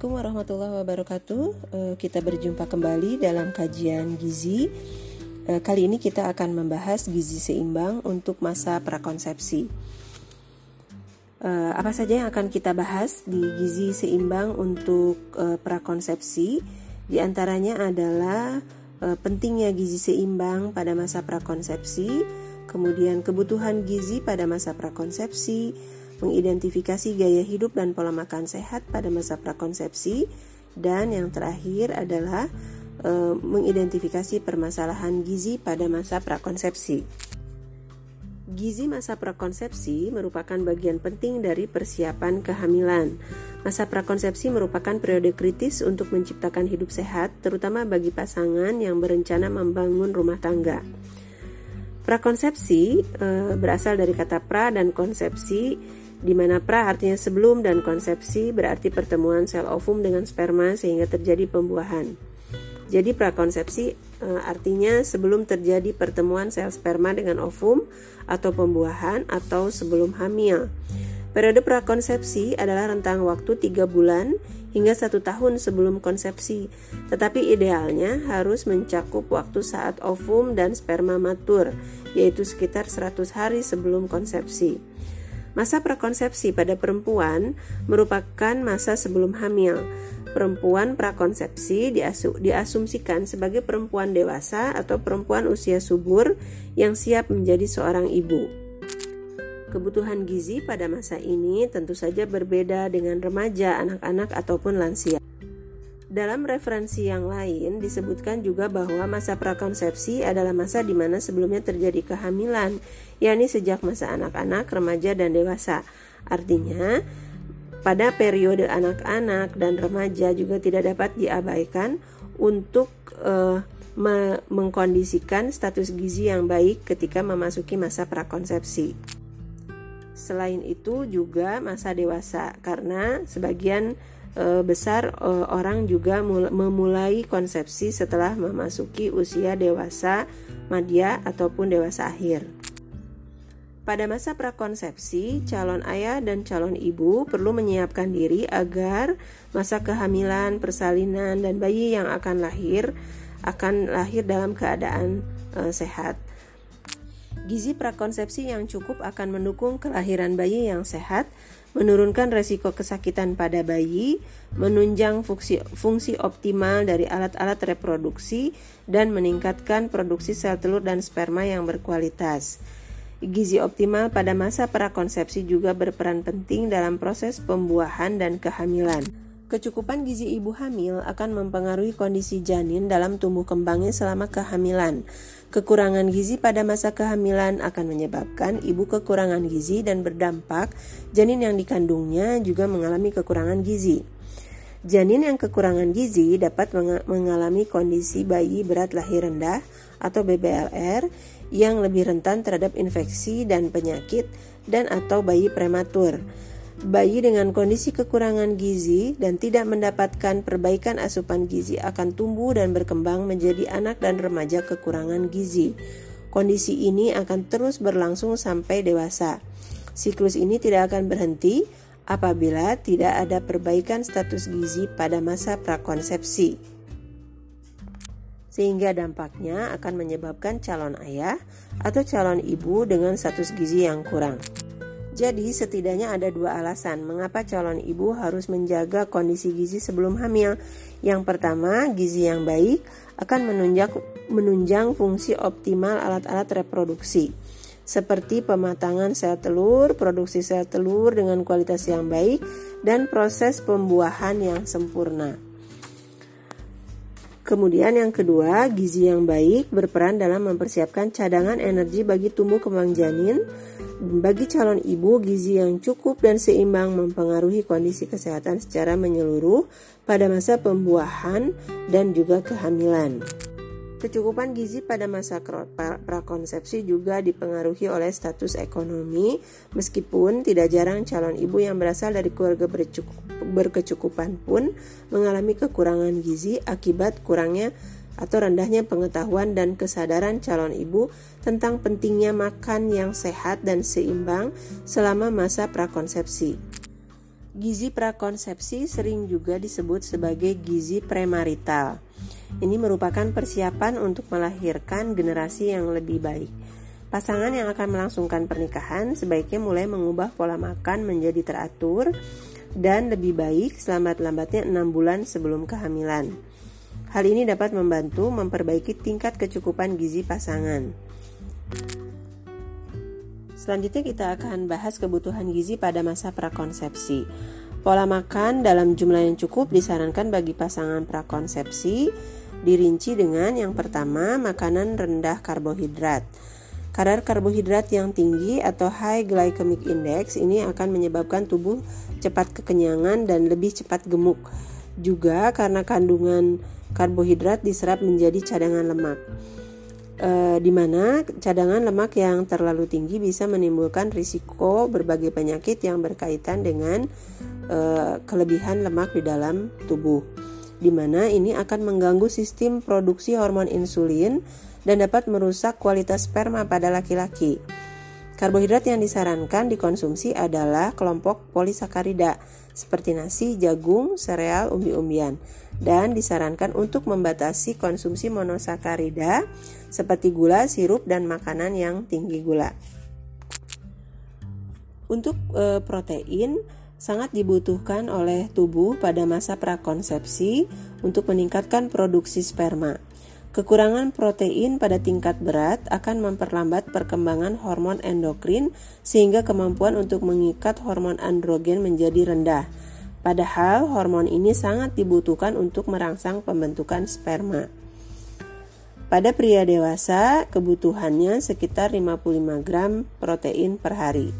Assalamualaikum warahmatullahi wabarakatuh. Eh, kita berjumpa kembali dalam kajian gizi. Eh, kali ini kita akan membahas gizi seimbang untuk masa prakonsepsi. Eh, apa saja yang akan kita bahas di gizi seimbang untuk prakonsepsi? Di antaranya adalah pentingnya gizi seimbang pada masa prakonsepsi, kemudian kebutuhan gizi pada masa prakonsepsi mengidentifikasi gaya hidup dan pola makan sehat pada masa prakonsepsi, dan yang terakhir adalah e, mengidentifikasi permasalahan gizi pada masa prakonsepsi. Gizi masa prakonsepsi merupakan bagian penting dari persiapan kehamilan. Masa prakonsepsi merupakan periode kritis untuk menciptakan hidup sehat, terutama bagi pasangan yang berencana membangun rumah tangga. Prakonsepsi e, berasal dari kata pra dan konsepsi di mana pra artinya sebelum dan konsepsi berarti pertemuan sel ovum dengan sperma sehingga terjadi pembuahan. Jadi prakonsepsi e, artinya sebelum terjadi pertemuan sel sperma dengan ovum atau pembuahan atau sebelum hamil. Periode prakonsepsi adalah rentang waktu 3 bulan hingga satu tahun sebelum konsepsi, tetapi idealnya harus mencakup waktu saat ovum dan sperma matur, yaitu sekitar 100 hari sebelum konsepsi. Masa prakonsepsi pada perempuan merupakan masa sebelum hamil. Perempuan prakonsepsi diasu diasumsikan sebagai perempuan dewasa atau perempuan usia subur yang siap menjadi seorang ibu. Kebutuhan gizi pada masa ini tentu saja berbeda dengan remaja, anak-anak, ataupun lansia. Dalam referensi yang lain disebutkan juga bahwa masa prakonsepsi adalah masa di mana sebelumnya terjadi kehamilan, yakni sejak masa anak-anak, remaja, dan dewasa. Artinya, pada periode anak-anak dan remaja juga tidak dapat diabaikan untuk uh, me mengkondisikan status gizi yang baik ketika memasuki masa prakonsepsi. Selain itu juga masa dewasa karena sebagian e, besar e, orang juga memulai konsepsi setelah memasuki usia dewasa madya ataupun dewasa akhir. Pada masa prakonsepsi, calon ayah dan calon ibu perlu menyiapkan diri agar masa kehamilan, persalinan, dan bayi yang akan lahir akan lahir dalam keadaan e, sehat. Gizi prakonsepsi yang cukup akan mendukung kelahiran bayi yang sehat menurunkan resiko kesakitan pada bayi, menunjang fungsi, fungsi optimal dari alat-alat reproduksi, dan meningkatkan produksi sel telur dan sperma yang berkualitas. Gizi optimal pada masa prakonsepsi juga berperan penting dalam proses pembuahan dan kehamilan. Kecukupan gizi ibu hamil akan mempengaruhi kondisi janin dalam tumbuh kembangnya selama kehamilan. Kekurangan gizi pada masa kehamilan akan menyebabkan ibu kekurangan gizi dan berdampak janin yang dikandungnya juga mengalami kekurangan gizi. Janin yang kekurangan gizi dapat mengalami kondisi bayi berat lahir rendah atau BBLR yang lebih rentan terhadap infeksi dan penyakit dan atau bayi prematur. Bayi dengan kondisi kekurangan gizi dan tidak mendapatkan perbaikan asupan gizi akan tumbuh dan berkembang menjadi anak dan remaja kekurangan gizi. Kondisi ini akan terus berlangsung sampai dewasa. Siklus ini tidak akan berhenti apabila tidak ada perbaikan status gizi pada masa prakonsepsi. Sehingga dampaknya akan menyebabkan calon ayah atau calon ibu dengan status gizi yang kurang. Jadi setidaknya ada dua alasan mengapa calon ibu harus menjaga kondisi gizi sebelum hamil. Yang pertama, gizi yang baik akan menunjang, menunjang fungsi optimal alat-alat reproduksi seperti pematangan sel telur, produksi sel telur dengan kualitas yang baik, dan proses pembuahan yang sempurna. Kemudian yang kedua, gizi yang baik berperan dalam mempersiapkan cadangan energi bagi tumbuh kembang janin. Bagi calon ibu, gizi yang cukup dan seimbang mempengaruhi kondisi kesehatan secara menyeluruh pada masa pembuahan dan juga kehamilan. Kecukupan gizi pada masa prakonsepsi juga dipengaruhi oleh status ekonomi, meskipun tidak jarang calon ibu yang berasal dari keluarga berkecukupan pun mengalami kekurangan gizi akibat kurangnya atau rendahnya pengetahuan dan kesadaran calon ibu tentang pentingnya makan yang sehat dan seimbang selama masa prakonsepsi. Gizi prakonsepsi sering juga disebut sebagai gizi premarital. Ini merupakan persiapan untuk melahirkan generasi yang lebih baik. Pasangan yang akan melangsungkan pernikahan sebaiknya mulai mengubah pola makan menjadi teratur dan lebih baik selambat-lambatnya 6 bulan sebelum kehamilan. Hal ini dapat membantu memperbaiki tingkat kecukupan gizi pasangan. Selanjutnya kita akan bahas kebutuhan gizi pada masa prakonsepsi. Pola makan dalam jumlah yang cukup disarankan bagi pasangan prakonsepsi dirinci dengan yang pertama makanan rendah karbohidrat. Kadar karbohidrat yang tinggi atau high glycemic index ini akan menyebabkan tubuh cepat kekenyangan dan lebih cepat gemuk. Juga karena kandungan karbohidrat diserap menjadi cadangan lemak e, di mana cadangan lemak yang terlalu tinggi bisa menimbulkan risiko berbagai penyakit yang berkaitan dengan e, kelebihan lemak di dalam tubuh, di mana ini akan mengganggu sistem produksi hormon insulin dan dapat merusak kualitas sperma pada laki-laki. Karbohidrat yang disarankan dikonsumsi adalah kelompok polisakarida seperti nasi, jagung, sereal, umbi-umbian dan disarankan untuk membatasi konsumsi monosakarida seperti gula, sirup dan makanan yang tinggi gula. Untuk e, protein sangat dibutuhkan oleh tubuh pada masa prakonsepsi untuk meningkatkan produksi sperma. Kekurangan protein pada tingkat berat akan memperlambat perkembangan hormon endokrin sehingga kemampuan untuk mengikat hormon androgen menjadi rendah. Padahal hormon ini sangat dibutuhkan untuk merangsang pembentukan sperma. Pada pria dewasa, kebutuhannya sekitar 55 gram protein per hari.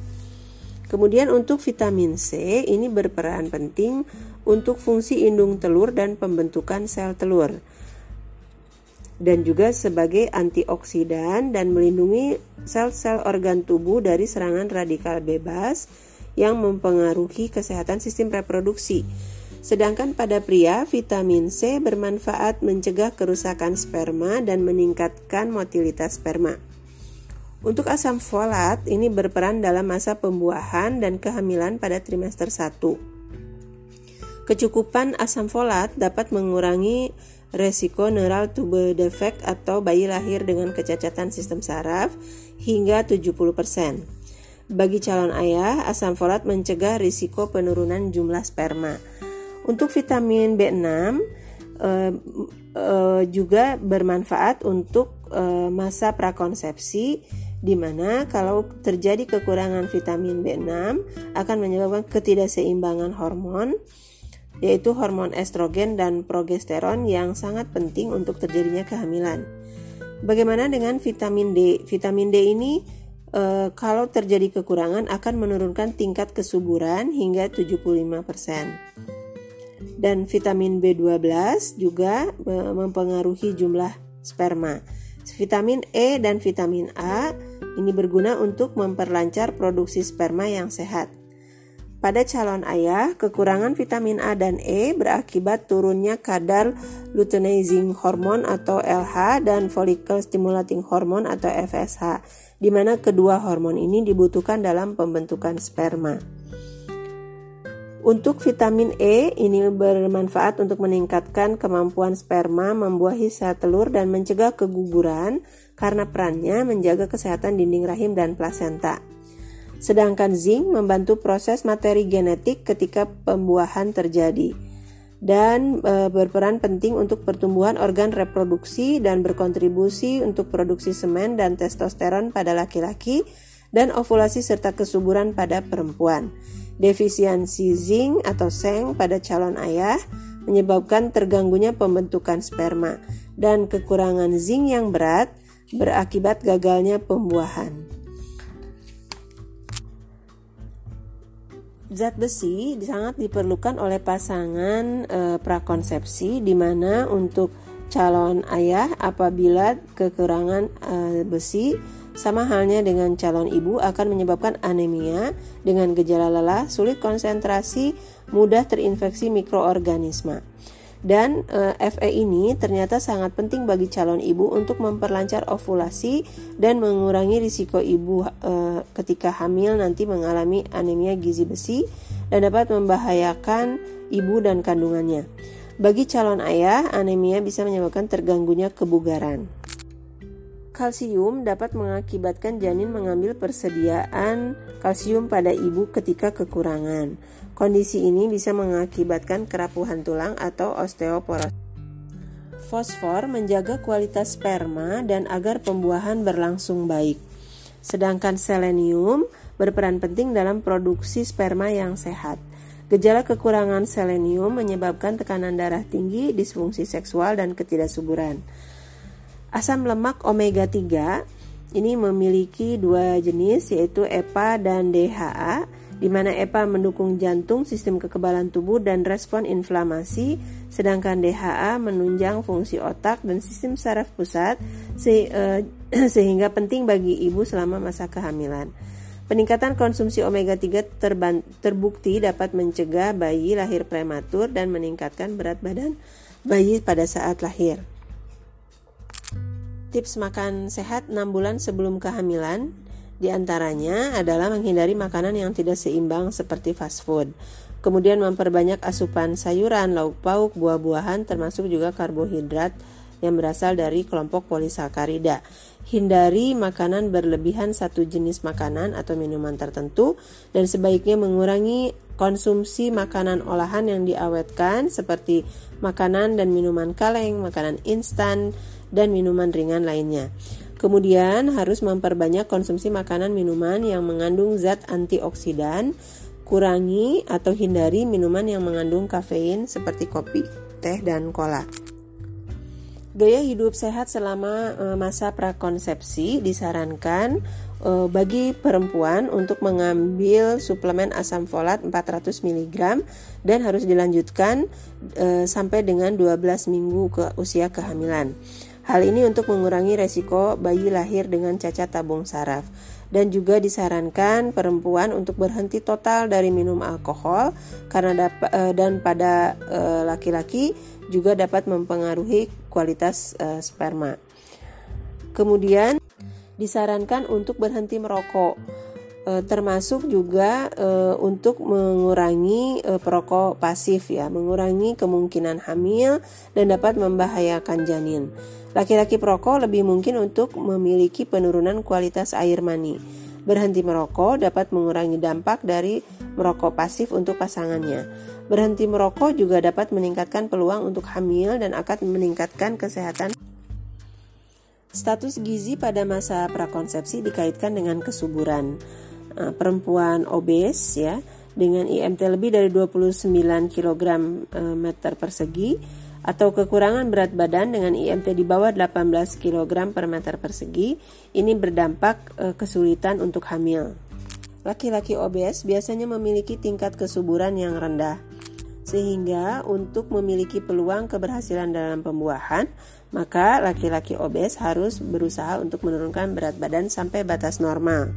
Kemudian untuk vitamin C ini berperan penting untuk fungsi indung telur dan pembentukan sel telur dan juga sebagai antioksidan dan melindungi sel-sel organ tubuh dari serangan radikal bebas yang mempengaruhi kesehatan sistem reproduksi. Sedangkan pada pria, vitamin C bermanfaat mencegah kerusakan sperma dan meningkatkan motilitas sperma. Untuk asam folat, ini berperan dalam masa pembuahan dan kehamilan pada trimester 1. Kecukupan asam folat dapat mengurangi resiko neural tube defect atau bayi lahir dengan kecacatan sistem saraf hingga 70%. Bagi calon ayah, asam folat mencegah risiko penurunan jumlah sperma. Untuk vitamin B6 eh, eh, juga bermanfaat untuk eh, masa prakonsepsi di mana kalau terjadi kekurangan vitamin B6 akan menyebabkan ketidakseimbangan hormon yaitu hormon estrogen dan progesteron yang sangat penting untuk terjadinya kehamilan. Bagaimana dengan vitamin D? Vitamin D ini e, kalau terjadi kekurangan akan menurunkan tingkat kesuburan hingga 75%. Dan vitamin B12 juga e, mempengaruhi jumlah sperma. Vitamin E dan vitamin A ini berguna untuk memperlancar produksi sperma yang sehat. Pada calon ayah, kekurangan vitamin A dan E berakibat turunnya kadar luteinizing hormone atau LH dan follicle stimulating hormone atau FSH, di mana kedua hormon ini dibutuhkan dalam pembentukan sperma. Untuk vitamin E, ini bermanfaat untuk meningkatkan kemampuan sperma membuahi sel telur dan mencegah keguguran karena perannya menjaga kesehatan dinding rahim dan plasenta. Sedangkan zinc membantu proses materi genetik ketika pembuahan terjadi dan e, berperan penting untuk pertumbuhan organ reproduksi dan berkontribusi untuk produksi semen dan testosteron pada laki-laki dan ovulasi serta kesuburan pada perempuan. Defisiensi zinc atau seng pada calon ayah menyebabkan terganggunya pembentukan sperma dan kekurangan zinc yang berat berakibat gagalnya pembuahan. Zat besi sangat diperlukan oleh pasangan e, prakonsepsi di mana untuk calon ayah apabila kekurangan e, besi sama halnya dengan calon ibu akan menyebabkan anemia dengan gejala lelah, sulit konsentrasi, mudah terinfeksi mikroorganisme. Dan e, eh, FE ini ternyata sangat penting bagi calon ibu untuk memperlancar ovulasi dan mengurangi risiko ibu e, ketika hamil nanti mengalami anemia gizi besi dan dapat membahayakan ibu dan kandungannya. Bagi calon ayah, anemia bisa menyebabkan terganggunya kebugaran. Kalsium dapat mengakibatkan janin mengambil persediaan kalsium pada ibu ketika kekurangan. Kondisi ini bisa mengakibatkan kerapuhan tulang atau osteoporosis. Fosfor menjaga kualitas sperma dan agar pembuahan berlangsung baik. Sedangkan selenium berperan penting dalam produksi sperma yang sehat. Gejala kekurangan selenium menyebabkan tekanan darah tinggi, disfungsi seksual, dan ketidaksuburan. Asam lemak omega 3 ini memiliki dua jenis yaitu EPA dan DHA di mana EPA mendukung jantung, sistem kekebalan tubuh, dan respon inflamasi, sedangkan DHA menunjang fungsi otak dan sistem saraf pusat, se uh, sehingga penting bagi ibu selama masa kehamilan. Peningkatan konsumsi omega 3 terbukti dapat mencegah bayi lahir prematur dan meningkatkan berat badan bayi pada saat lahir. Tips makan sehat 6 bulan sebelum kehamilan di antaranya adalah menghindari makanan yang tidak seimbang seperti fast food. Kemudian memperbanyak asupan sayuran, lauk pauk, buah-buahan termasuk juga karbohidrat yang berasal dari kelompok polisakarida. Hindari makanan berlebihan satu jenis makanan atau minuman tertentu dan sebaiknya mengurangi konsumsi makanan olahan yang diawetkan seperti makanan dan minuman kaleng, makanan instan, dan minuman ringan lainnya. Kemudian harus memperbanyak konsumsi makanan minuman yang mengandung zat antioksidan, kurangi atau hindari minuman yang mengandung kafein seperti kopi, teh, dan cola. Gaya hidup sehat selama e, masa prakonsepsi disarankan e, bagi perempuan untuk mengambil suplemen asam folat 400 mg dan harus dilanjutkan e, sampai dengan 12 minggu ke usia kehamilan. Hal ini untuk mengurangi resiko bayi lahir dengan cacat tabung saraf dan juga disarankan perempuan untuk berhenti total dari minum alkohol karena dapat eh, dan pada eh, laki-laki juga dapat mempengaruhi kualitas eh, sperma. Kemudian disarankan untuk berhenti merokok e, termasuk juga e, untuk mengurangi e, perokok pasif ya, mengurangi kemungkinan hamil dan dapat membahayakan janin. Laki-laki perokok lebih mungkin untuk memiliki penurunan kualitas air mani. Berhenti merokok dapat mengurangi dampak dari merokok pasif untuk pasangannya. Berhenti merokok juga dapat meningkatkan peluang untuk hamil dan akan meningkatkan kesehatan Status gizi pada masa prakonsepsi dikaitkan dengan kesuburan. Eh, perempuan obes ya dengan IMT lebih dari 29 kg eh, meter persegi atau kekurangan berat badan dengan IMT di bawah 18 kg per meter persegi ini berdampak eh, kesulitan untuk hamil. Laki-laki obes biasanya memiliki tingkat kesuburan yang rendah sehingga untuk memiliki peluang keberhasilan dalam pembuahan, maka laki-laki obes harus berusaha untuk menurunkan berat badan sampai batas normal.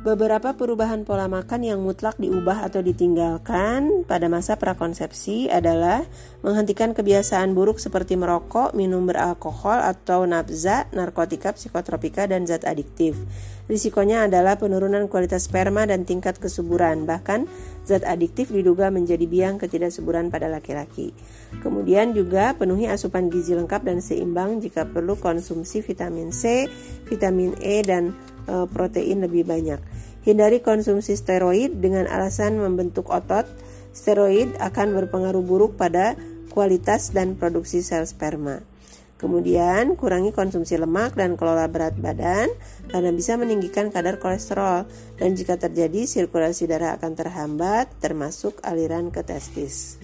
Beberapa perubahan pola makan yang mutlak diubah atau ditinggalkan pada masa prakonsepsi adalah menghentikan kebiasaan buruk seperti merokok, minum beralkohol atau nafza, narkotika, psikotropika, dan zat adiktif. Risikonya adalah penurunan kualitas sperma dan tingkat kesuburan, bahkan zat adiktif diduga menjadi biang ketidaksuburan pada laki-laki. Kemudian juga penuhi asupan gizi lengkap dan seimbang jika perlu konsumsi vitamin C, vitamin E, dan e, protein lebih banyak. Hindari konsumsi steroid dengan alasan membentuk otot. Steroid akan berpengaruh buruk pada kualitas dan produksi sel sperma. Kemudian, kurangi konsumsi lemak dan kelola berat badan karena bisa meninggikan kadar kolesterol dan jika terjadi sirkulasi darah akan terhambat termasuk aliran ke testis.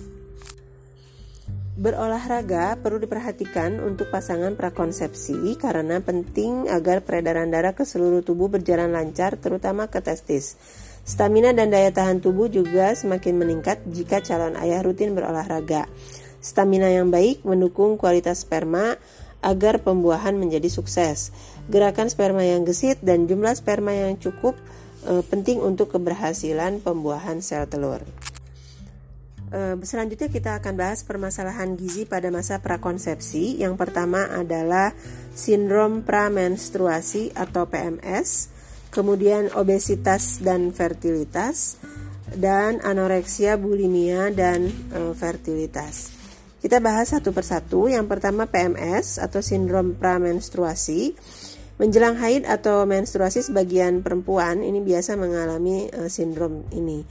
Berolahraga perlu diperhatikan untuk pasangan prakonsepsi karena penting agar peredaran darah ke seluruh tubuh berjalan lancar terutama ke testis. Stamina dan daya tahan tubuh juga semakin meningkat jika calon ayah rutin berolahraga. Stamina yang baik mendukung kualitas sperma agar pembuahan menjadi sukses. Gerakan sperma yang gesit dan jumlah sperma yang cukup e, penting untuk keberhasilan pembuahan sel telur. Eh, selanjutnya kita akan bahas permasalahan gizi pada masa prakonsepsi. Yang pertama adalah sindrom pramenstruasi atau PMS, kemudian obesitas dan fertilitas, dan anoreksia, bulimia, dan e, fertilitas. Kita bahas satu persatu. Yang pertama PMS atau sindrom pramenstruasi. Menjelang haid atau menstruasi sebagian perempuan ini biasa mengalami e, sindrom ini.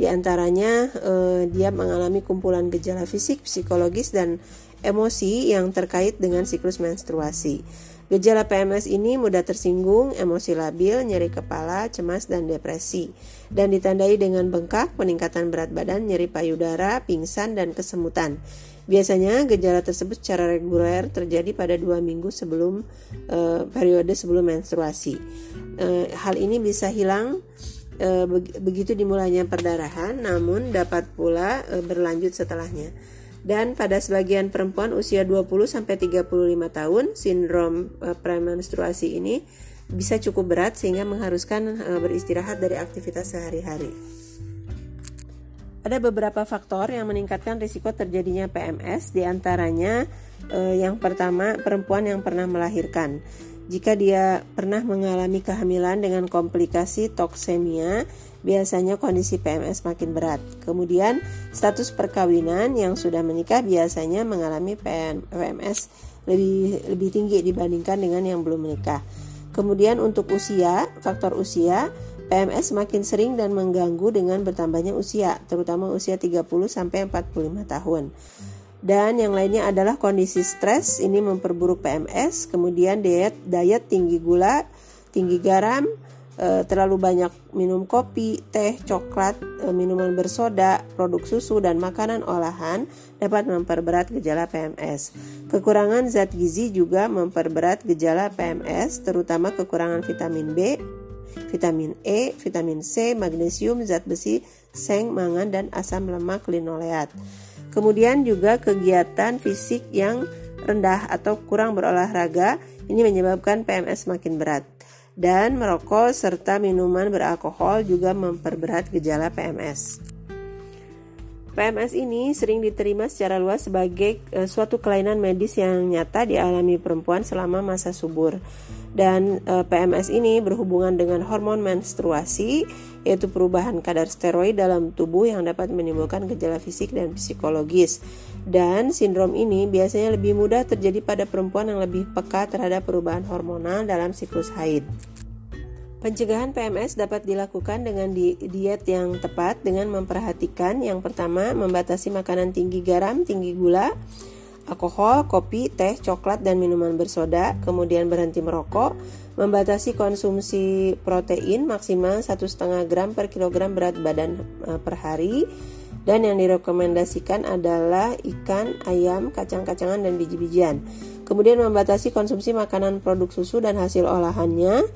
Di antaranya e, dia mengalami kumpulan gejala fisik, psikologis dan emosi yang terkait dengan siklus menstruasi. Gejala PMS ini mudah tersinggung, emosi labil, nyeri kepala, cemas, dan depresi. Dan ditandai dengan bengkak, peningkatan berat badan, nyeri payudara, pingsan, dan kesemutan. Biasanya gejala tersebut secara reguler terjadi pada dua minggu sebelum uh, periode sebelum menstruasi. Uh, hal ini bisa hilang uh, begitu dimulainya perdarahan, namun dapat pula uh, berlanjut setelahnya. Dan pada sebagian perempuan usia 20 sampai 35 tahun, sindrom uh, premenstruasi ini bisa cukup berat sehingga mengharuskan uh, beristirahat dari aktivitas sehari-hari. Ada beberapa faktor yang meningkatkan risiko terjadinya PMS, di antaranya uh, yang pertama perempuan yang pernah melahirkan. Jika dia pernah mengalami kehamilan dengan komplikasi toksemia, biasanya kondisi PMS makin berat. Kemudian, status perkawinan yang sudah menikah biasanya mengalami PMS lebih lebih tinggi dibandingkan dengan yang belum menikah. Kemudian untuk usia, faktor usia, PMS makin sering dan mengganggu dengan bertambahnya usia, terutama usia 30 sampai 45 tahun. Dan yang lainnya adalah kondisi stres, ini memperburuk PMS, kemudian diet diet tinggi gula, tinggi garam, e, terlalu banyak minum kopi, teh, coklat, e, minuman bersoda, produk susu, dan makanan olahan dapat memperberat gejala PMS. Kekurangan zat gizi juga memperberat gejala PMS, terutama kekurangan vitamin B, vitamin E, vitamin C, magnesium, zat besi, seng, mangan, dan asam lemak linoleat. Kemudian juga kegiatan fisik yang rendah atau kurang berolahraga ini menyebabkan PMS makin berat dan merokok serta minuman beralkohol juga memperberat gejala PMS. PMS ini sering diterima secara luas sebagai e, suatu kelainan medis yang nyata dialami perempuan selama masa subur. Dan e, PMS ini berhubungan dengan hormon menstruasi, yaitu perubahan kadar steroid dalam tubuh yang dapat menimbulkan gejala fisik dan psikologis. Dan sindrom ini biasanya lebih mudah terjadi pada perempuan yang lebih peka terhadap perubahan hormonal dalam siklus haid. Pencegahan PMS dapat dilakukan dengan di diet yang tepat dengan memperhatikan yang pertama membatasi makanan tinggi garam, tinggi gula, alkohol, kopi, teh, coklat, dan minuman bersoda, kemudian berhenti merokok, membatasi konsumsi protein maksimal 1,5 gram per kilogram berat badan eh, per hari, dan yang direkomendasikan adalah ikan, ayam, kacang-kacangan, dan biji-bijian. Kemudian membatasi konsumsi makanan produk susu dan hasil olahannya,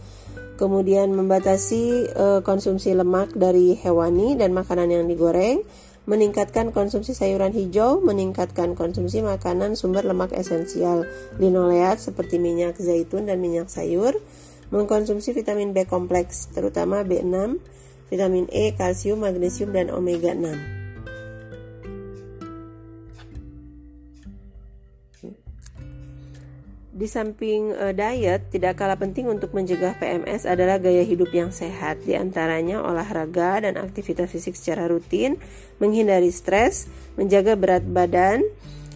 kemudian membatasi uh, konsumsi lemak dari hewani dan makanan yang digoreng, meningkatkan konsumsi sayuran hijau, meningkatkan konsumsi makanan sumber lemak esensial linoleat seperti minyak zaitun dan minyak sayur, mengkonsumsi vitamin B kompleks terutama B6, vitamin E, kalsium, magnesium dan omega 6. Di samping uh, diet, tidak kalah penting untuk mencegah PMS adalah gaya hidup yang sehat, di antaranya olahraga dan aktivitas fisik secara rutin, menghindari stres, menjaga berat badan,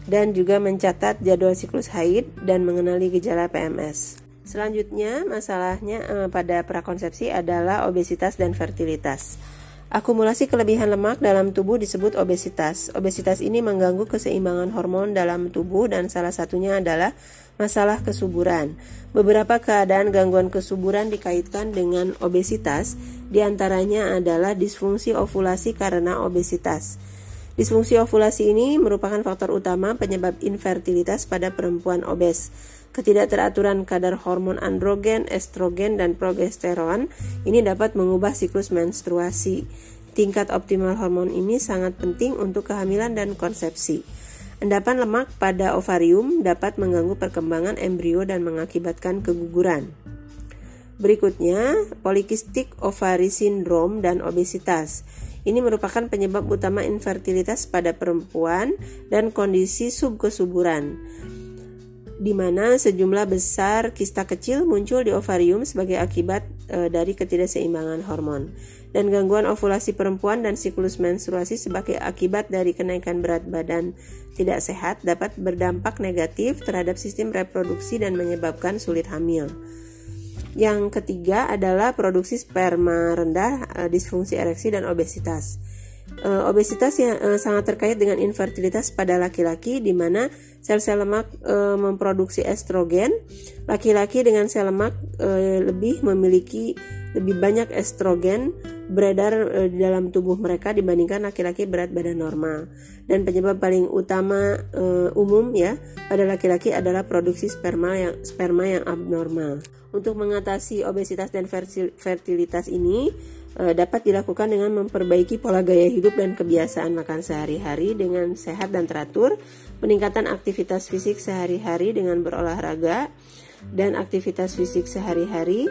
dan juga mencatat jadwal siklus haid dan mengenali gejala PMS. Selanjutnya, masalahnya uh, pada prakonsepsi adalah obesitas dan fertilitas. Akumulasi kelebihan lemak dalam tubuh disebut obesitas. Obesitas ini mengganggu keseimbangan hormon dalam tubuh dan salah satunya adalah masalah kesuburan. Beberapa keadaan gangguan kesuburan dikaitkan dengan obesitas, di antaranya adalah disfungsi ovulasi karena obesitas. Disfungsi ovulasi ini merupakan faktor utama penyebab infertilitas pada perempuan obes. Ketidakteraturan kadar hormon androgen, estrogen, dan progesteron ini dapat mengubah siklus menstruasi. Tingkat optimal hormon ini sangat penting untuk kehamilan dan konsepsi. Endapan lemak pada ovarium dapat mengganggu perkembangan embrio dan mengakibatkan keguguran. Berikutnya, polikistik ovary syndrome dan obesitas. Ini merupakan penyebab utama infertilitas pada perempuan dan kondisi subkesuburan. di mana sejumlah besar kista kecil muncul di ovarium sebagai akibat e, dari ketidakseimbangan hormon dan gangguan ovulasi perempuan dan siklus menstruasi sebagai akibat dari kenaikan berat badan tidak sehat dapat berdampak negatif terhadap sistem reproduksi dan menyebabkan sulit hamil. Yang ketiga adalah produksi sperma rendah, e, disfungsi ereksi dan obesitas. Uh, obesitas yang uh, sangat terkait dengan infertilitas pada laki-laki di mana sel-sel lemak memproduksi estrogen. Laki-laki dengan sel lemak lebih memiliki lebih banyak estrogen beredar uh, di dalam tubuh mereka dibandingkan laki-laki berat badan normal. Dan penyebab paling utama uh, umum ya pada laki-laki adalah produksi sperma yang sperma yang abnormal. Untuk mengatasi obesitas dan fertilitas ini e, dapat dilakukan dengan memperbaiki pola gaya hidup dan kebiasaan makan sehari-hari dengan sehat dan teratur, peningkatan aktivitas fisik sehari-hari dengan berolahraga dan aktivitas fisik sehari-hari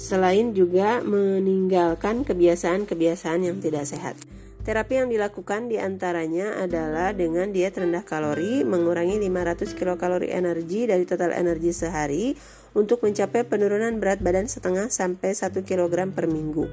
selain juga meninggalkan kebiasaan-kebiasaan yang tidak sehat. Terapi yang dilakukan di antaranya adalah dengan diet rendah kalori, mengurangi 500 kilokalori energi dari total energi sehari untuk mencapai penurunan berat badan setengah sampai 1 kg per minggu.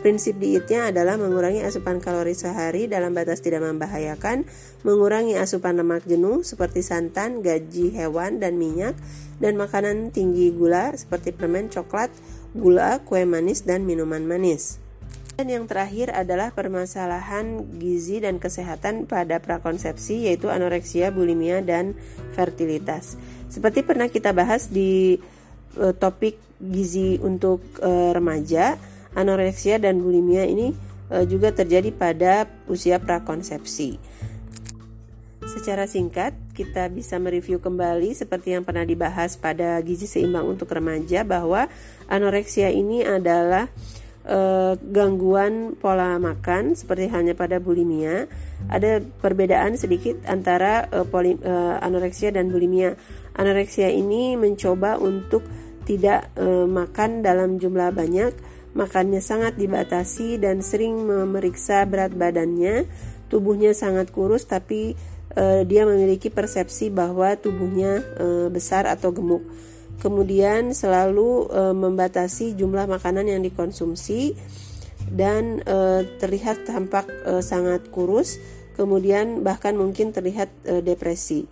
Prinsip dietnya adalah mengurangi asupan kalori sehari dalam batas tidak membahayakan, mengurangi asupan lemak jenuh seperti santan, gaji hewan, dan minyak, dan makanan tinggi gula seperti permen, coklat, gula, kue manis, dan minuman manis. Dan yang terakhir adalah permasalahan gizi dan kesehatan pada prakonsepsi yaitu anoreksia, bulimia, dan fertilitas. Seperti pernah kita bahas di uh, topik gizi untuk uh, remaja, anoreksia dan bulimia ini uh, juga terjadi pada usia prakonsepsi. Secara singkat, kita bisa mereview kembali seperti yang pernah dibahas pada gizi seimbang untuk remaja bahwa anoreksia ini adalah uh, gangguan pola makan seperti halnya pada bulimia. Ada perbedaan sedikit antara uh, poli, uh, anoreksia dan bulimia. Anoreksia ini mencoba untuk tidak uh, makan dalam jumlah banyak makannya sangat dibatasi dan sering memeriksa berat badannya. Tubuhnya sangat kurus tapi uh, dia memiliki persepsi bahwa tubuhnya uh, besar atau gemuk. Kemudian selalu e, membatasi jumlah makanan yang dikonsumsi dan e, terlihat tampak e, sangat kurus kemudian bahkan mungkin terlihat e, depresi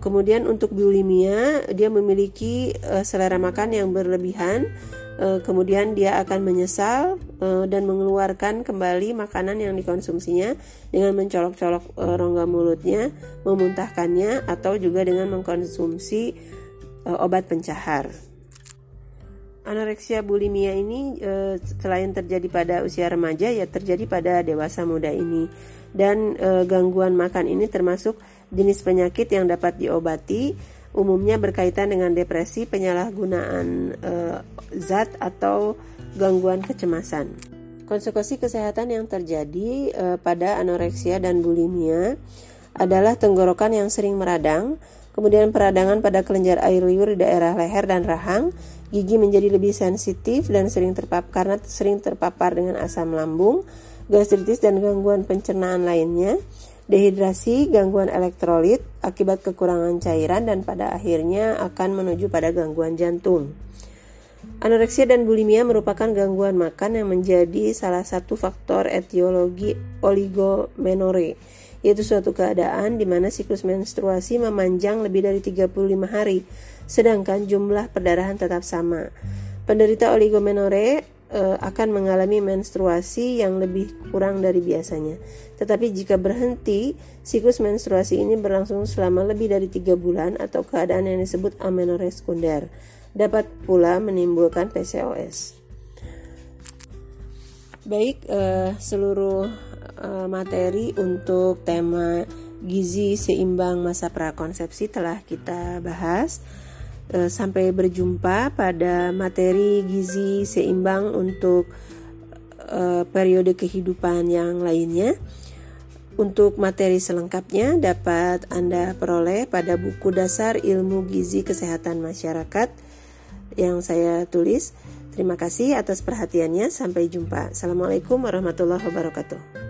kemudian untuk bulimia dia memiliki e, selera makan yang berlebihan e, kemudian dia akan menyesal e, dan mengeluarkan kembali makanan yang dikonsumsinya dengan mencolok-colok e, rongga mulutnya memuntahkannya atau juga dengan mengkonsumsi uh, obat pencahar. Anoreksia bulimia ini uh, selain terjadi pada usia remaja ya terjadi pada dewasa muda ini dan uh, gangguan makan ini termasuk jenis penyakit yang dapat diobati umumnya berkaitan dengan depresi, penyalahgunaan uh, zat atau gangguan kecemasan. Konsekuensi kesehatan yang terjadi uh, pada anoreksia dan bulimia adalah tenggorokan yang sering meradang, kemudian peradangan pada kelenjar air liur di daerah leher dan rahang, gigi menjadi lebih sensitif dan sering terpapar karena sering terpapar dengan asam lambung, gastritis dan gangguan pencernaan lainnya, dehidrasi, gangguan elektrolit akibat kekurangan cairan dan pada akhirnya akan menuju pada gangguan jantung. Anoreksia dan bulimia merupakan gangguan makan yang menjadi salah satu faktor etiologi oligomenore yaitu suatu keadaan di mana siklus menstruasi memanjang lebih dari 35 hari, sedangkan jumlah perdarahan tetap sama. Penderita oligomenore e, akan mengalami menstruasi yang lebih kurang dari biasanya. Tetapi jika berhenti, siklus menstruasi ini berlangsung selama lebih dari tiga bulan atau keadaan yang disebut amenore sekunder. Dapat pula menimbulkan PCOS. Baik, uh, seluruh uh, materi untuk tema gizi seimbang masa prakonsepsi telah kita bahas. Uh, sampai berjumpa pada materi gizi seimbang untuk uh, periode kehidupan yang lainnya. Untuk materi selengkapnya dapat Anda peroleh pada buku dasar ilmu gizi kesehatan masyarakat yang saya tulis. Terima kasih atas perhatiannya. Sampai jumpa. Assalamualaikum warahmatullahi wabarakatuh.